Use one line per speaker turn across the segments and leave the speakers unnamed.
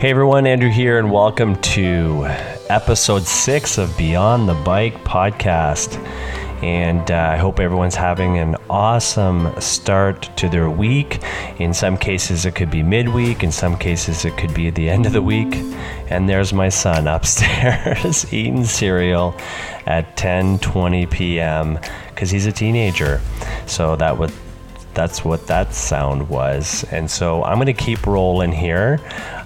Hey everyone, Andrew here, and welcome to episode six of Beyond the Bike podcast. And uh, I hope everyone's having an awesome start to their week. In some cases, it could be midweek. In some cases, it could be at the end of the week. And there's my son upstairs eating cereal at 10:20 p.m. because he's a teenager. So that would that's what that sound was. And so I'm going to keep rolling here.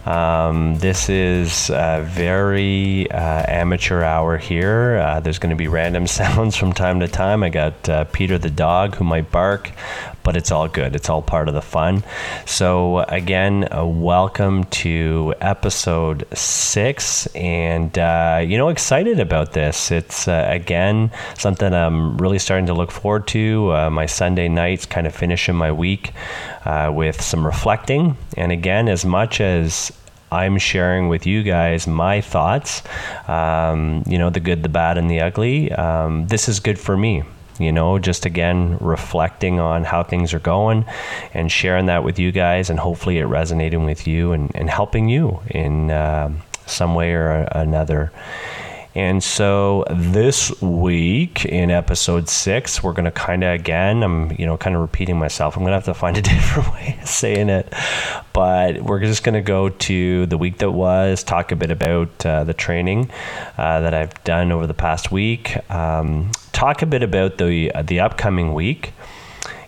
Um, this is a very uh, amateur hour here. Uh, there's going to be random sounds from time to time. I got uh, Peter the dog who might bark, but it's all good. It's all part of the fun. So, again, uh, welcome to episode six. And, uh, you know, excited about this. It's, uh, again, something I'm really starting to look forward to. my Sunday nights kind of finishing my week with some reflecting. And, again, as much as I'm sharing with you guys my thoughts, um, you know, the good, the bad, and the ugly. Um, this is good for me you know, just again reflecting on how things are going and sharing that with you guys, and hopefully it resonating with you and, and helping you in uh, some way or another. And so this week in episode six, we're going to kind of again, I'm, you know, kind of repeating myself. I'm going to have to find a different way of saying it. But we're just going to go to the week that was, talk a bit about uh, the training uh, that I've done over the past week, um, talk a bit about the, the upcoming week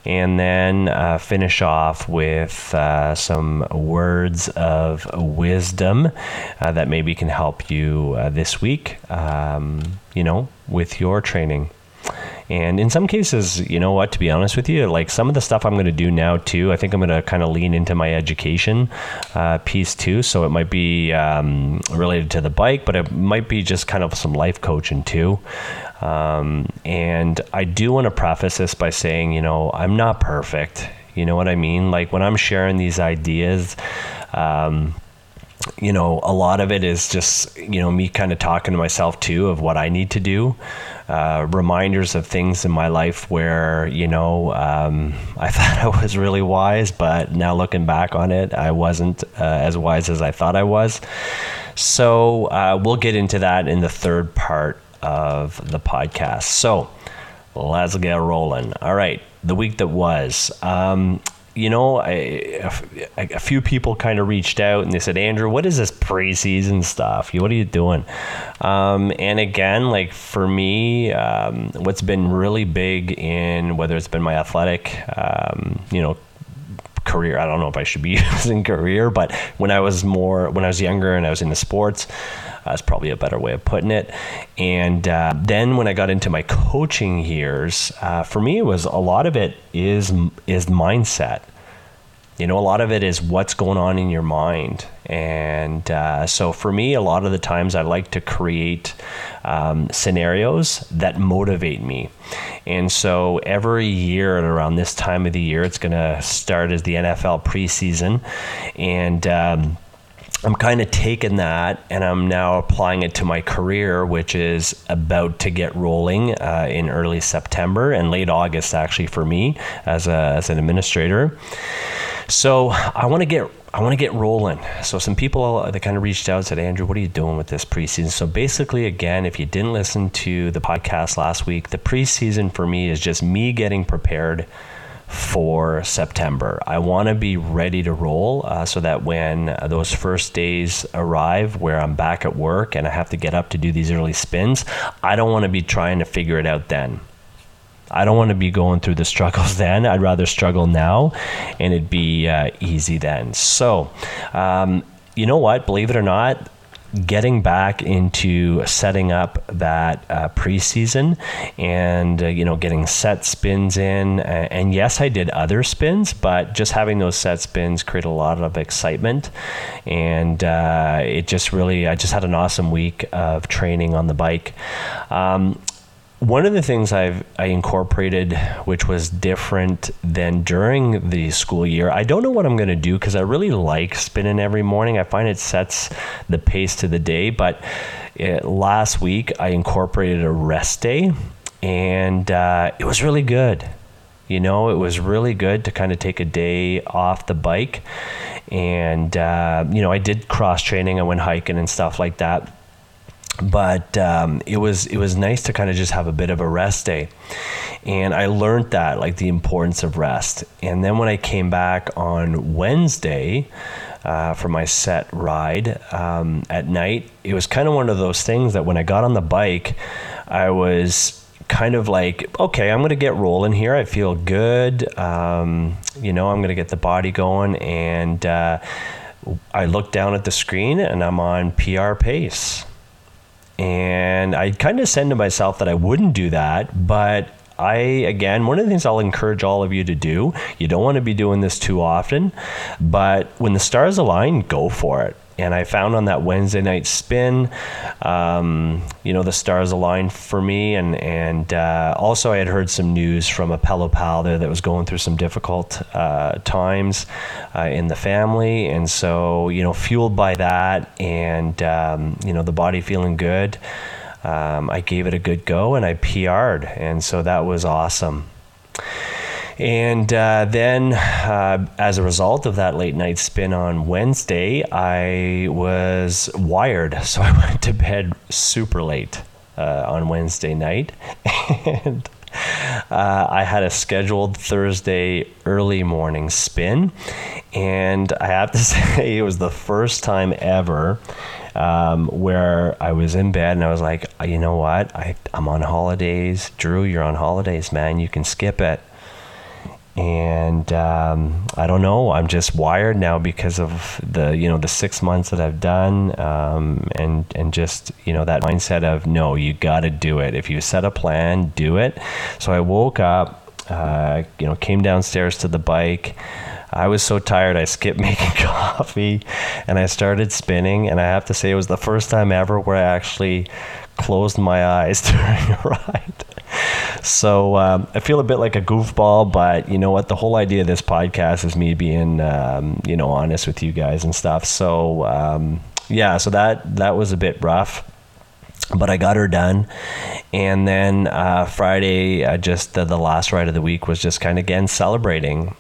and then uh, finish off with uh, some words of wisdom uh, that maybe can help you uh, this week, um, you know, with your training. And in some cases, you know what, to be honest with you, like some of the stuff I'm going to do now too, I think I'm going to kind of lean into my education uh, piece too. So it might be um, related to the bike, but it might be just kind of some life coaching too. Um, and I do want to preface this by saying, you know, I'm not perfect. You know what I mean? Like when I'm sharing these ideas, um, you know, a lot of it is just, you know, me kind of talking to myself too of what I need to do. Uh, reminders of things in my life where, you know, um, I thought I was really wise, but now looking back on it, I wasn't uh, as wise as I thought I was. So uh, we'll get into that in the third part of the podcast. So let's get rolling. All right, the week that was. Um, you know, a few people kind of reached out and they said, Andrew, what is this preseason stuff? What are you doing? Um, and again, like for me, um, what's been really big in whether it's been my athletic, um, you know, career. I don't know if I should be using career, but when I was more, when I was younger and I was in the sports, that's probably a better way of putting it. And uh, then when I got into my coaching years, uh, for me, it was a lot of it is is mindset. You know, a lot of it is what's going on in your mind. And uh, so for me, a lot of the times I like to create um, scenarios that motivate me. And so every year at around this time of the year, it's going to start as the NFL preseason. And, um, I'm kind of taking that and I'm now applying it to my career, which is about to get rolling uh, in early September and late August, actually, for me as, a, as an administrator. So I want to get I want to get rolling. So some people uh, that kind of reached out said, Andrew, what are you doing with this preseason? So basically, again, if you didn't listen to the podcast last week, the preseason for me is just me getting prepared for September. I want to be ready to roll uh, so that when uh, those first days arrive where I'm back at work and I have to get up to do these early spins, I don't want to be trying to figure it out then. I don't want to be going through the struggles then. I'd rather struggle now and it'd be uh, easy then. So, um, you know what? Believe it or not, getting back into setting up that uh, preseason and uh, you know getting set spins in and yes i did other spins but just having those set spins create a lot of excitement and uh, it just really i just had an awesome week of training on the bike um, one of the things I've I incorporated, which was different than during the school year, I don't know what I'm going to do because I really like spinning every morning. I find it sets the pace to the day. But it, uh, last week I incorporated a rest day, and uh, it was really good. You know, it was really good to kind of take a day off the bike. And, uh, you know, I did cross training, I went hiking and stuff like that. But um, it was it was nice to kind of just have a bit of a rest day, and I learned that like the importance of rest. And then when I came back on Wednesday, uh, for my set ride um, at night. It was kind of one of those things that when I got on the bike, I was kind of like, okay, I'm going to get rolling here. I feel good. Um, you know, I'm going to get the body going. And uh, I look down at the screen and I'm on PR pace. And I kind of said to myself that I wouldn't do that, but I, again, one of the things I'll encourage all of you to do, you don't want to be doing this too often, but when the stars align, go for it. And I found on that Wednesday night spin, um, you know, the stars aligned for me. And, and uh, also, I had heard some news from a fellow pal there that was going through some difficult uh, times uh, in the family. And so, you know, fueled by that and, um, you know, the body feeling good um, I gave it a good go and I PR'd. And so that was awesome. And uh, then, uh, as a result of that late night spin on Wednesday, I was wired. So I went to bed super late uh, on Wednesday night. and uh, I had a scheduled Thursday early morning spin. And I have to say, it was the first time ever um, where I was in bed and I was like, you know what? I, I'm on holidays. Drew, you're on holidays, man. You can skip it. And um, I don't know. I'm just wired now because of the you know the six months that I've done, um, and and just you know that mindset of no, you got to do it. If you set a plan, do it. So I woke up, uh, you know, came downstairs to the bike. I was so tired, I skipped making coffee and I started spinning. And I have to say, it was the first time ever where I actually closed my eyes during a ride. So um, I feel a bit like a goofball, but you know what? The whole idea of this podcast is me being, um, you know, honest with you guys and stuff. So um, yeah, so that that was a bit rough but I got her done. And then uh, Friday, uh, just the, the, last ride of the week was just kind of again celebrating.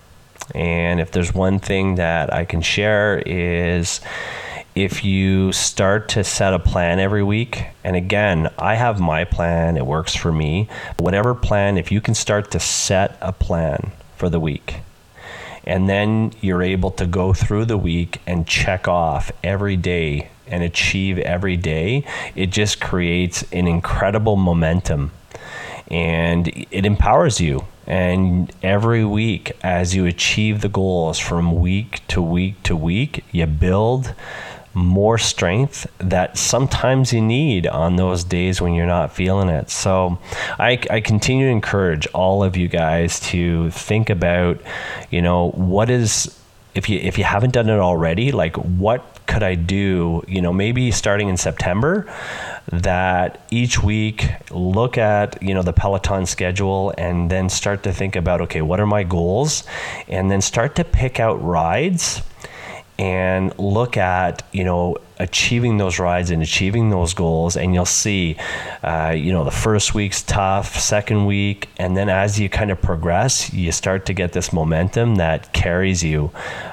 And if there's one thing that I can share is if you start to set a plan every week, and again, I have my plan, it works for me. Whatever plan, if you can start to set a plan for the week, and then you're able to go through the week and check off every day and achieve every day, it just creates an incredible momentum and it empowers you and every week, as you achieve the goals from week to week to week, you build more strength that sometimes you need on those days when you're not feeling it. So I, I continue to encourage all of you guys to think about, you know, what is if you if you haven't done it already, like what could I do, you know, maybe starting in September, that each week look at, you know, the Peloton schedule and then start to think about, okay, what are my goals? And then start to pick out rides and look at you know achieving those rides and achieving those goals and you'll see uh, you know the first week's tough second week and then as you kind of progress you start to get this momentum that carries you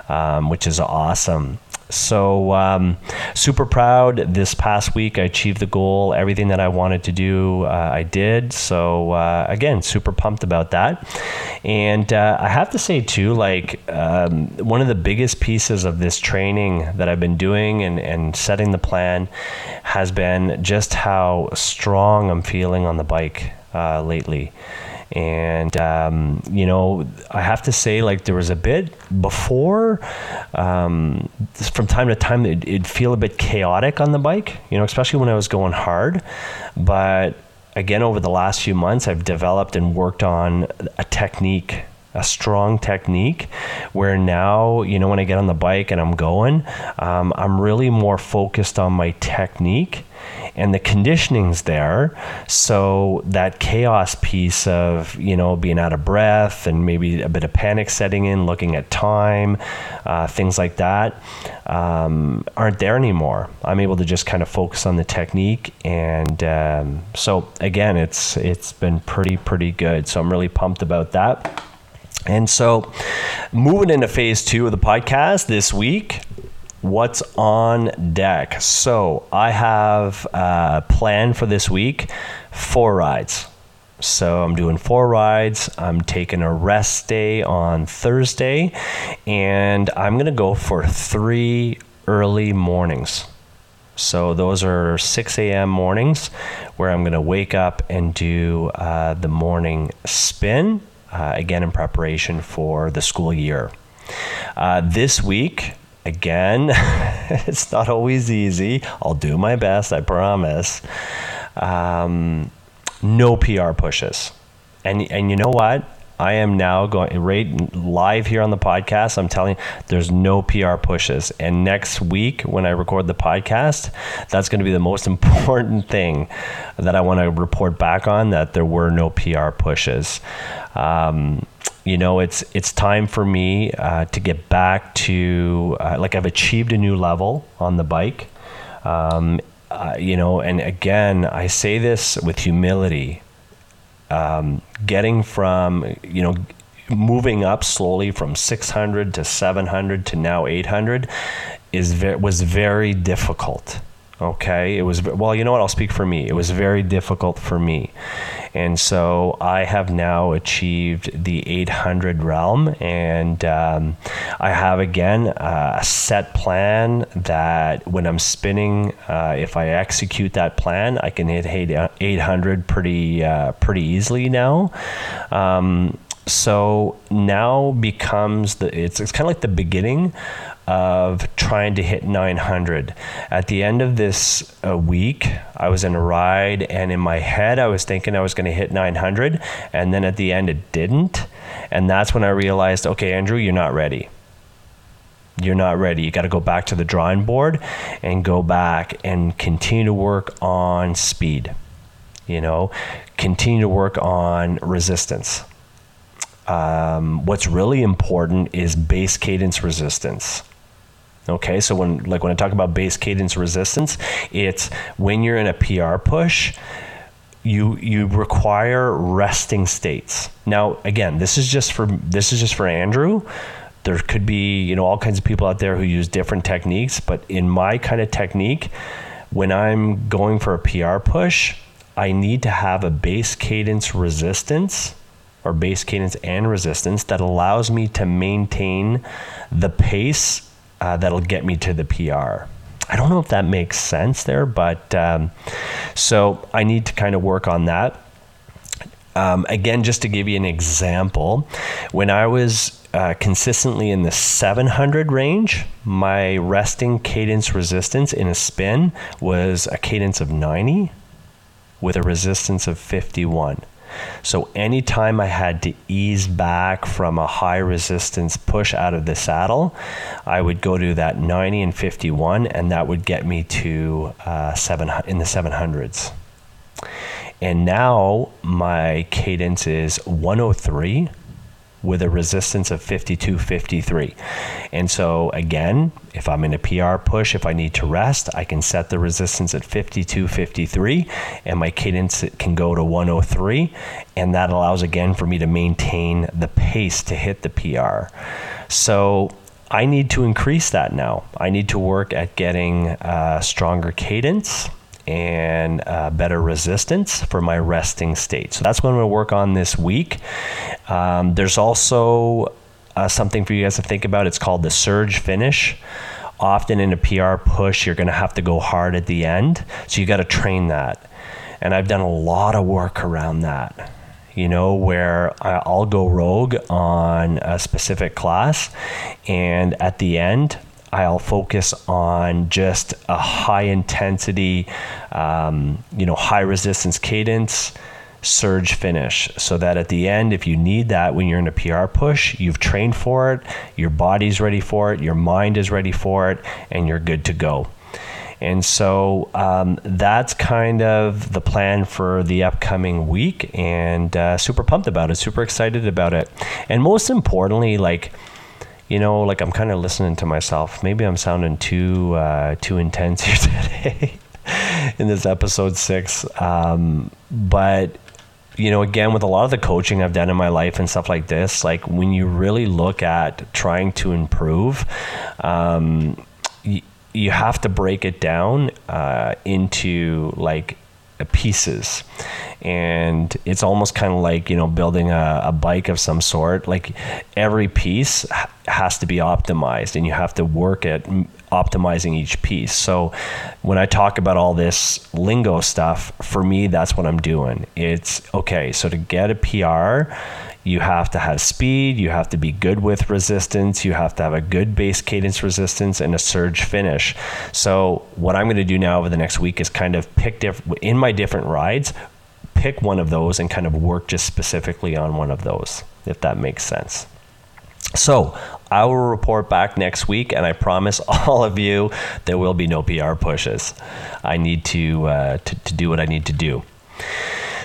um, which is awesome so, um, super proud. This past week, I achieved the goal. Everything that I wanted to do, uh, I did. So, uh, again, super pumped about that. And uh, I have to say, too, like um, one of the biggest pieces of this training that I've been doing and, and setting the plan has been just how strong I'm feeling on the bike uh, lately. And, um, you know, I have to say, like, there was a bit before, um, from time to time, it, it'd feel a bit chaotic on the bike, you know, especially when I was going hard. But again, over the last few months, I've developed and worked on a technique a strong technique where now you know when i get on the bike and i'm going um, i'm really more focused on my technique and the conditioning's there. So that chaos piece of you know being out of breath and maybe a bit of panic setting in, looking at time, uh, things like that, um, aren't there anymore. I'm able to just kind of focus on the technique, and um, so again, it's it's been pretty pretty good. So I'm really pumped about that. And so, moving into phase two of the podcast this week, what's on deck? So, I have a plan for this week four rides. So, I'm doing four rides. I'm taking a rest day on Thursday, and I'm going to go for three early mornings. So those are 6 a.m. mornings where I'm going to wake up and do uh, the morning spin, uh, again in preparation for the school year. Uh, this week, again, it's not always easy. I'll do my best, I promise. Um, no PR pushes. And, and you know what? I am now going right live here on the podcast. I'm telling you, there's no PR pushes. And next week, when I record the podcast, that's going to be the most important thing that I want to report back on that there were no PR pushes. Um, you know, it's it's time for me uh, to get back to uh, like I've achieved a new level on the bike. Um, uh, you know, and again, I say this with humility um, getting from you know moving up slowly from 600 to 700 to now 800 is ve- was very difficult okay? It was well you know what? I'll speak for me. It was very difficult for me and so I have now achieved the 800 realm, and um, I have again uh, a set plan that when I'm spinning, uh, if I execute that plan, I can hit 800 pretty uh, pretty easily now. Um, so now becomes the it's, it's kind of like the beginning of trying to hit 900. At the end of this uh, week, I was in a ride, and in my head, I was thinking I was going to hit 900, and then at the end, it didn't. And that's when I realized, okay, Andrew, you're not ready. You're not ready. You got to go back to the drawing board and go back and continue to work on speed. You know, continue to work on resistance. Um, what's really important is base cadence resistance. Okay, so when like when I talk about base cadence resistance, it's when you're in a PR push, you you require resting states. Now, again, this is just for this is just for Andrew. There could be, you know, all kinds of people out there who use different techniques, but in my kind of technique, when I'm going for a PR push, I need to have a base cadence resistance or base cadence and resistance that allows me to maintain the pace uh, that'll get me to the PR. I don't know if that makes sense there, but um, so I need to kind of work on that. Um, again, just to give you an example, when I was uh, consistently in the 700 range, my resting cadence resistance in a spin was a cadence of 90 with a resistance of 51. So anytime I had to ease back from a high resistance push out of the saddle, I would go to that 90 and 51, and that would get me to uh, seven in the 700s. And now my cadence is 103 with a resistance of 52.53. And so again, if I'm in a PR push, if I need to rest, I can set the resistance at 52.53 and my cadence can go to 103 and that allows again for me to maintain the pace to hit the PR. So I need to increase that now. I need to work at getting a stronger cadence and uh, better resistance for my resting state. So that's what I'm going to work on this week. Um, there's also uh, something for you guys to think about. It's called the surge finish. Often in a PR push, you're going to have to go hard at the end. So you got to train that. And I've done a lot of work around that you know, where I'll go rogue on a specific class, and at the end, I'll focus on just a high intensity, um, you know, high resistance cadence surge finish. So that at the end if you need that when you're in a PR push you've trained for it your body's ready for it your mind is ready for it and you're good to go. And so um, that's kind of the plan for the upcoming week and uh, super pumped about it super excited about it. And most importantly like you know, like I'm kind of listening to myself. Maybe I'm sounding too uh, too intense here today in this episode six. Um, but you know, again, with a lot of the coaching I've done in my life and stuff like this, like when you really look at trying to improve, um, y- you have to break it down uh, into like pieces. And it's almost kind of like you know building a, a, bike of some sort. Like every piece has to be optimized and you have to work at optimizing each piece. So when i talk about all this lingo stuff for me that's what i'm doing. It's okay so to get a pr you have to have speed, you have to be good with resistance, you have to have a good base cadence resistance and a surge finish. So, what I'm going to do now over the next week is kind of pick diff- in my different rides, pick one of those and kind of work just specifically on one of those, if that makes sense. So, I will report back next week, and I promise all of you there will be no PR pushes. I need to, uh, to, to do what I need to do.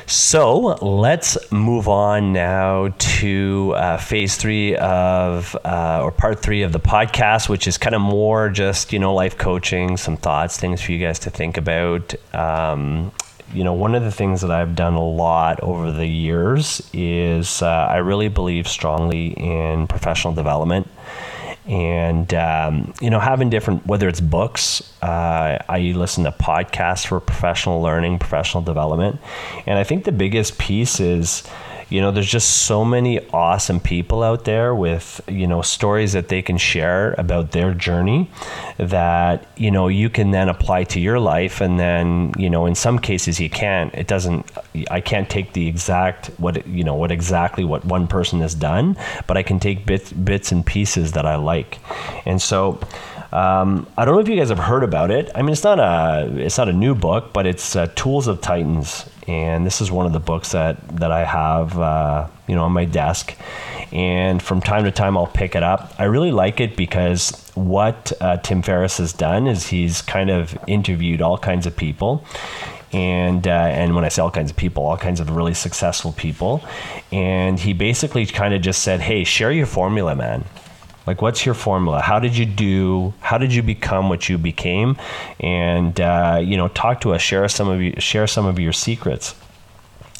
So let's move on now to uh, phase three of, uh, or part three of the podcast, which is kind of more just, you know, life coaching, some thoughts, things for you guys to think about. Um, you know, one of the things that I've done a lot over the years is uh, I really believe strongly in professional development and um, you know having different whether it's books uh, i listen to podcasts for professional learning professional development. And i think the biggest piece is you know there's just so many awesome people out there with you know stories that they can share about their journey that you know you can then apply to your life. And then you know in some cases you can't. It doesn't i can't take the exact what you know what exactly what one person has done but i can take bits bits and pieces that i like. And so um, I don't know if you guys have heard about it. I mean, it's not a it's not a new book, but it's uh, Tools of Titans, and this is one of the books that that I have uh, you know on my desk. And from time to time, I'll pick it up. I really like it because what uh, Tim Ferriss has done is he's kind of interviewed all kinds of people, and uh, and when I say all kinds of people, all kinds of really successful people, and he basically kind of just said, "Hey, share your formula, man." Like, what's your formula? How did you do? How did you become what you became? And uh, you know, talk to us. Share some of you. Share some of your secrets.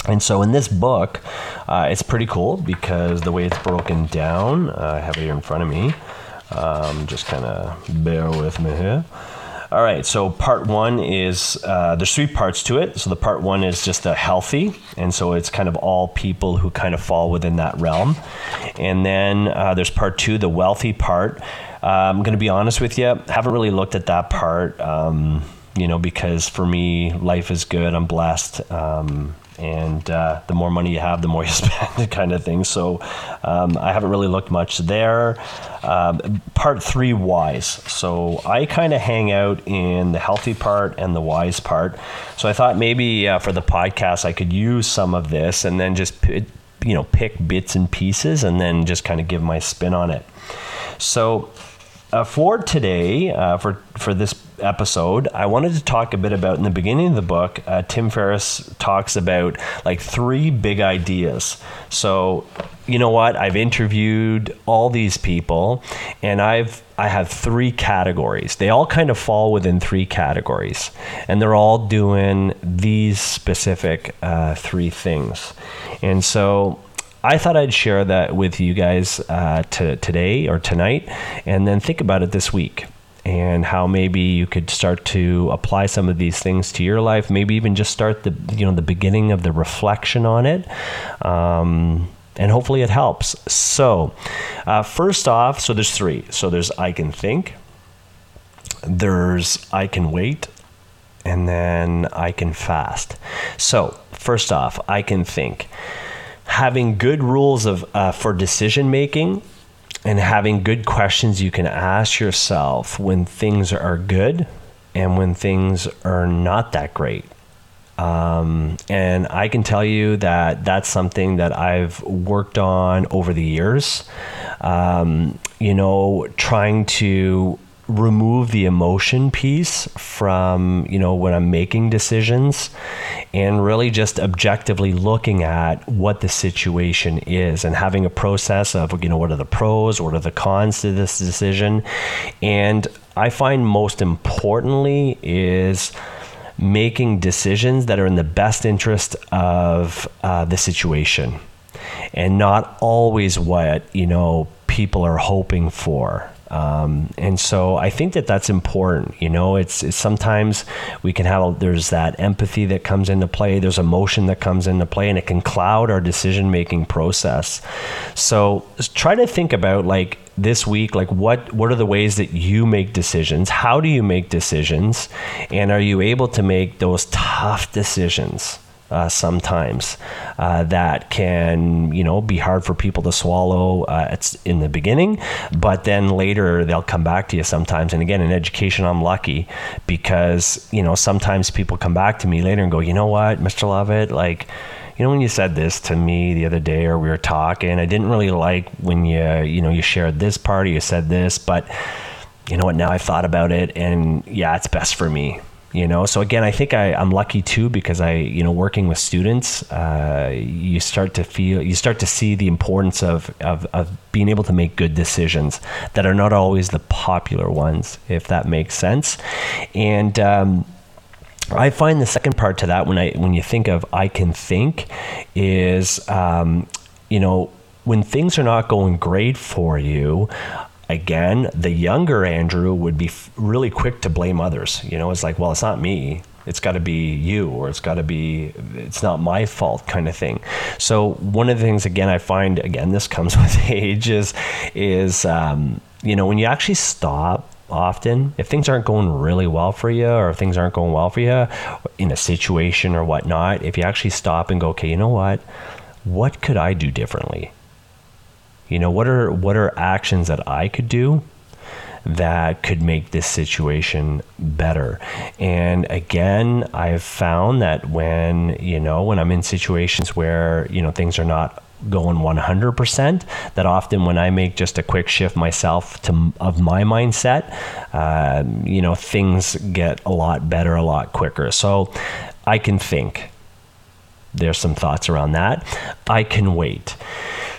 And so in this book, uh, it's pretty cool because the way it's broken down, uh, I have it here in front of me. Um, just kind of bear with me here. All right, so part one is uh, there's three parts to it. So the part one is just the healthy, and so it's kind of all people who kind of fall within that realm. And then uh, there's part two, the wealthy part. Uh, I'm going to be honest with you, haven't really looked at that part. Um, you know, because for me, life is good. I'm blessed. Um, and uh, the more money you have, the more you spend, kind of thing. So um, I haven't really looked much there. Um, part three, wise. So I kind of hang out in the healthy part and the wise part. So I thought maybe uh, for the podcast I could use some of this and then just you know pick bits and pieces and then just kind of give my spin on it. So uh, for today, uh, for for this episode, I wanted to talk a bit about in the beginning of the book. Uh, Tim Ferriss talks about like three big ideas. So, you know what? I've interviewed all these people, and I've I have three categories. They all kind of fall within three categories, and they're all doing these specific uh, three things. And so I thought I'd share that with you guys uh, to, today or tonight, and then think about it this week and how maybe you could start to apply some of these things to your life. Maybe even just start the you know the beginning of the reflection on it. Um, and hopefully it helps. So, uh, first off, so there's three. So there's I can think, there's I can wait, and then I can fast. So, first off, I can think having good rules of uh, for decision making and having good questions you can ask yourself when things are good and when things are not that great. Um, and I can tell you that that's something that I've worked on over the years. Um, you know, trying to remove the emotion piece from you know when I'm making decisions and really just objectively looking at what the situation is and having a process of you know what are the pros what are the cons to this decision. And I find most importantly is making decisions that are in the best interest of uh, the situation and not always what you know people are hoping for um, and so I think that that's important. You know, it's, it's, sometimes we can have there's that empathy that comes into play. There's emotion that comes into play, and it can cloud our decision making process. So try to think about like this week like what what are the ways that you make decisions how do you make decisions and are you able to make those tough decisions uh, sometimes uh, that can you know be hard for people to swallow uh, it's in the beginning but then later they'll come back to you sometimes. And again in education i'm lucky because you know sometimes people come back to me later and go you know what mr lovett? Like you know when you said this to me the other day or we were talking i didn't really like when you you know you shared this part or you said this but you know what? Now i've thought about it and yeah it's best for me you know? So again i think I, i'm lucky too because i you know working with students uh, you start to feel you start to see the importance of, of, of being able to make good decisions that are not always the popular ones if that makes sense. And um, I find the second part to that when I when you think of I can think is um, you know when things are not going great for you again, the younger Andrew would be really quick to blame others. You know, it's like, well, it's not me. It's got to be you, or it's got to be, it's not my fault, kind of thing. So one of the things, again, I find, again, this comes with age, is, is um, you know, when you actually stop often if things aren't going really well for you or if things aren't going well for you in a situation or whatnot if you actually stop and go okay you know what what could i do differently you know, what are what are actions that I could do that could make this situation better. And again, I've found that when, you know, when I'm in situations where, you know, things are not going 100% that often when i make just a quick shift myself to of my mindset uh, you know things get a lot better a lot quicker so i can think there's some thoughts around that. I can wait.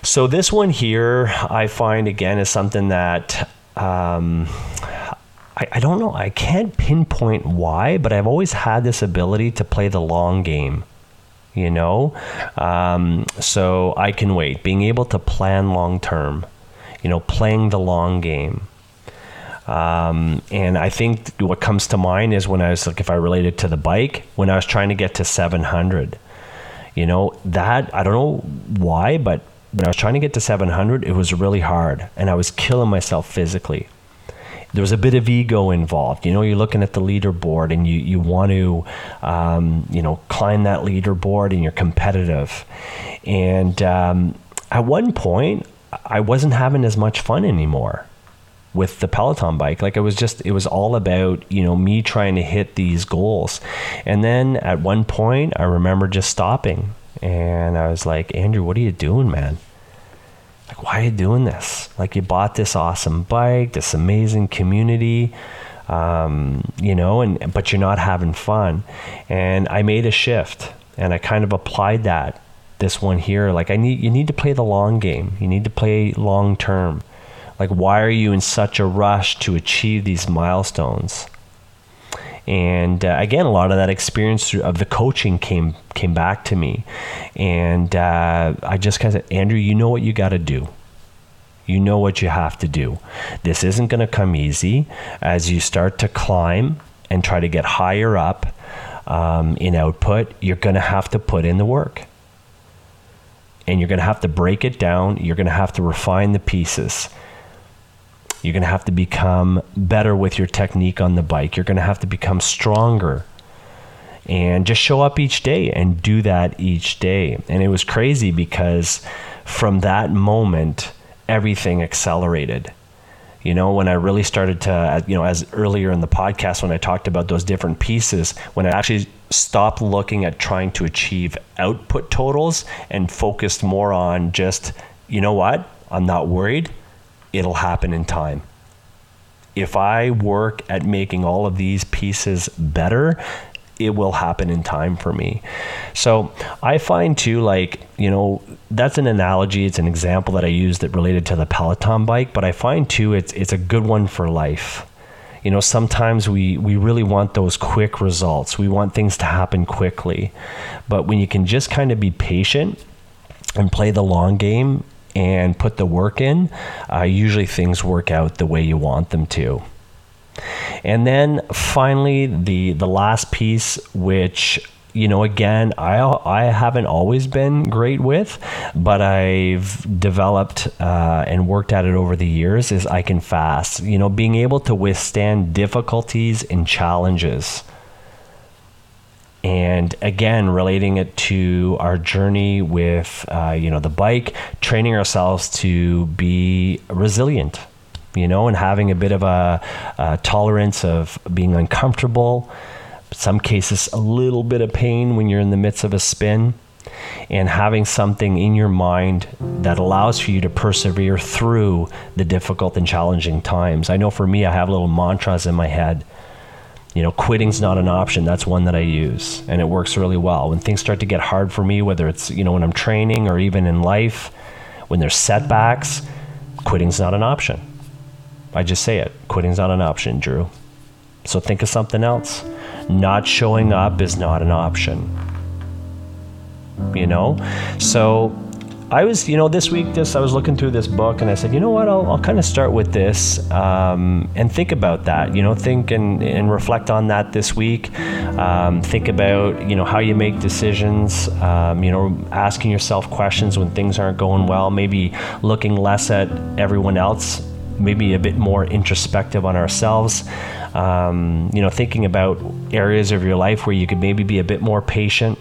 So this one here, I find again is something that um, I, I don't know. I can't pinpoint why, but I've always had this ability to play the long game you know? Um, so i can wait. Being able to plan long term you know playing the long game. Um, and i think what comes to mind is when i was like if i related to the bike when i was trying to get to 700 you know that i don't know why but when I was trying to get to 700, it was really hard and I was killing myself physically. There was a bit of ego involved. You know, you're looking at the leaderboard and you, you want to, um, you know, climb that leaderboard and you're competitive. And um, at one point, I wasn't having as much fun anymore with the Peloton bike. Like it was just, it was all about, you know, me trying to hit these goals. And then at one point, I remember just stopping and I was like, Andrew, what are you doing, man? Like, why are you doing this? Like, you bought this awesome bike, this amazing community, um, you know, and but you're not having fun. And I made a shift, and I kind of applied that this one here. Like, I need you need to play the long game. You need to play long term. Like, why are you in such a rush to achieve these milestones? and uh, again a lot of that experience of the coaching came came back to me. And uh, i just kind of said andrew you know what you got to do. You know what you have to do. This isn't going to come easy. As you start to climb and try to get higher up um, in output you're going to have to put in the work. And you're going to have to break it down. You're going to have to refine the pieces you're going to have to become better with your technique on the bike. You're going to have to become stronger. And just show up each day and do that each day. And it was crazy because from that moment, everything accelerated. You know, when I really started to, uh, you know, as earlier in the podcast, when I talked about those different pieces, when I actually stopped looking at trying to achieve output totals and focused more on just, you know what, I'm not worried it'll happen in time. If I work at making all of these pieces better, it will happen in time for me. So I find too, like, you know, that's an analogy, it's an example that I use that related to the Peloton bike, but I find too it's it's a good one for life. You know, sometimes we, we really want those quick results. We want things to happen quickly. But when you can just kind of be patient and play the long game and put the work in, uh, usually things work out the way you want them to. And then finally, the the last piece, which you know, again, I I haven't always been great with, but I've developed uh, and worked at it over the years. Is I can fast. You know, being able to withstand difficulties and challenges. And again, relating it to our journey with, uh, you know, the bike, training ourselves to be resilient, you know, and having a bit of a, a tolerance of being uncomfortable, some cases a little bit of pain when you're in the midst of a spin and having something in your mind that allows for you to persevere through the difficult and challenging times. I know for me, I have little mantras in my head. You know, quitting's not an option. That's one that I use, and it works really well. When things start to get hard for me, whether it's, you know, when I'm training or even in life, when there's setbacks, quitting's not an option. I just say it quitting's not an option, Drew. So think of something else not showing up is not an option. You know? So I was, you know, this week, this I was looking through this book, and I said, you know what, I'll, I'll kind of start with this um, and think about that. You know, think and, and reflect on that this week. Um, think about, you know, how you make decisions. Um, you know, asking yourself questions when things aren't going well. Maybe looking less at everyone else. Maybe a bit more introspective on ourselves um, you know, thinking about areas of your life where you could maybe be a bit more patient.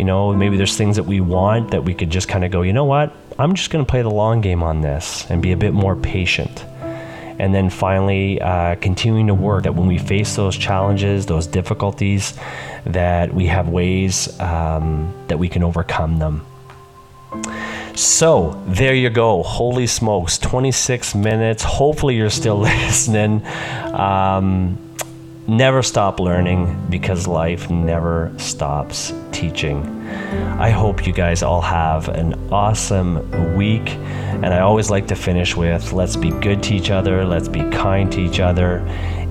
You know, maybe there's things that we want that we could just kind of go, you know what, I'm just going to play the long game on this and be a bit more patient. And then finally, uh, continuing to work that when we face those challenges, those difficulties, that we have ways um, that we can overcome them. So there you go. Holy smokes, 26 minutes. Hopefully, you're still listening. Um, never stop learning because life never stops teaching. I hope you guys all have an awesome week. And I always like to finish with let's be good to each other, let's be kind to each other,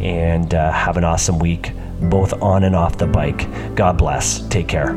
and uh, have an awesome week, both on and off the bike. God bless. Take care.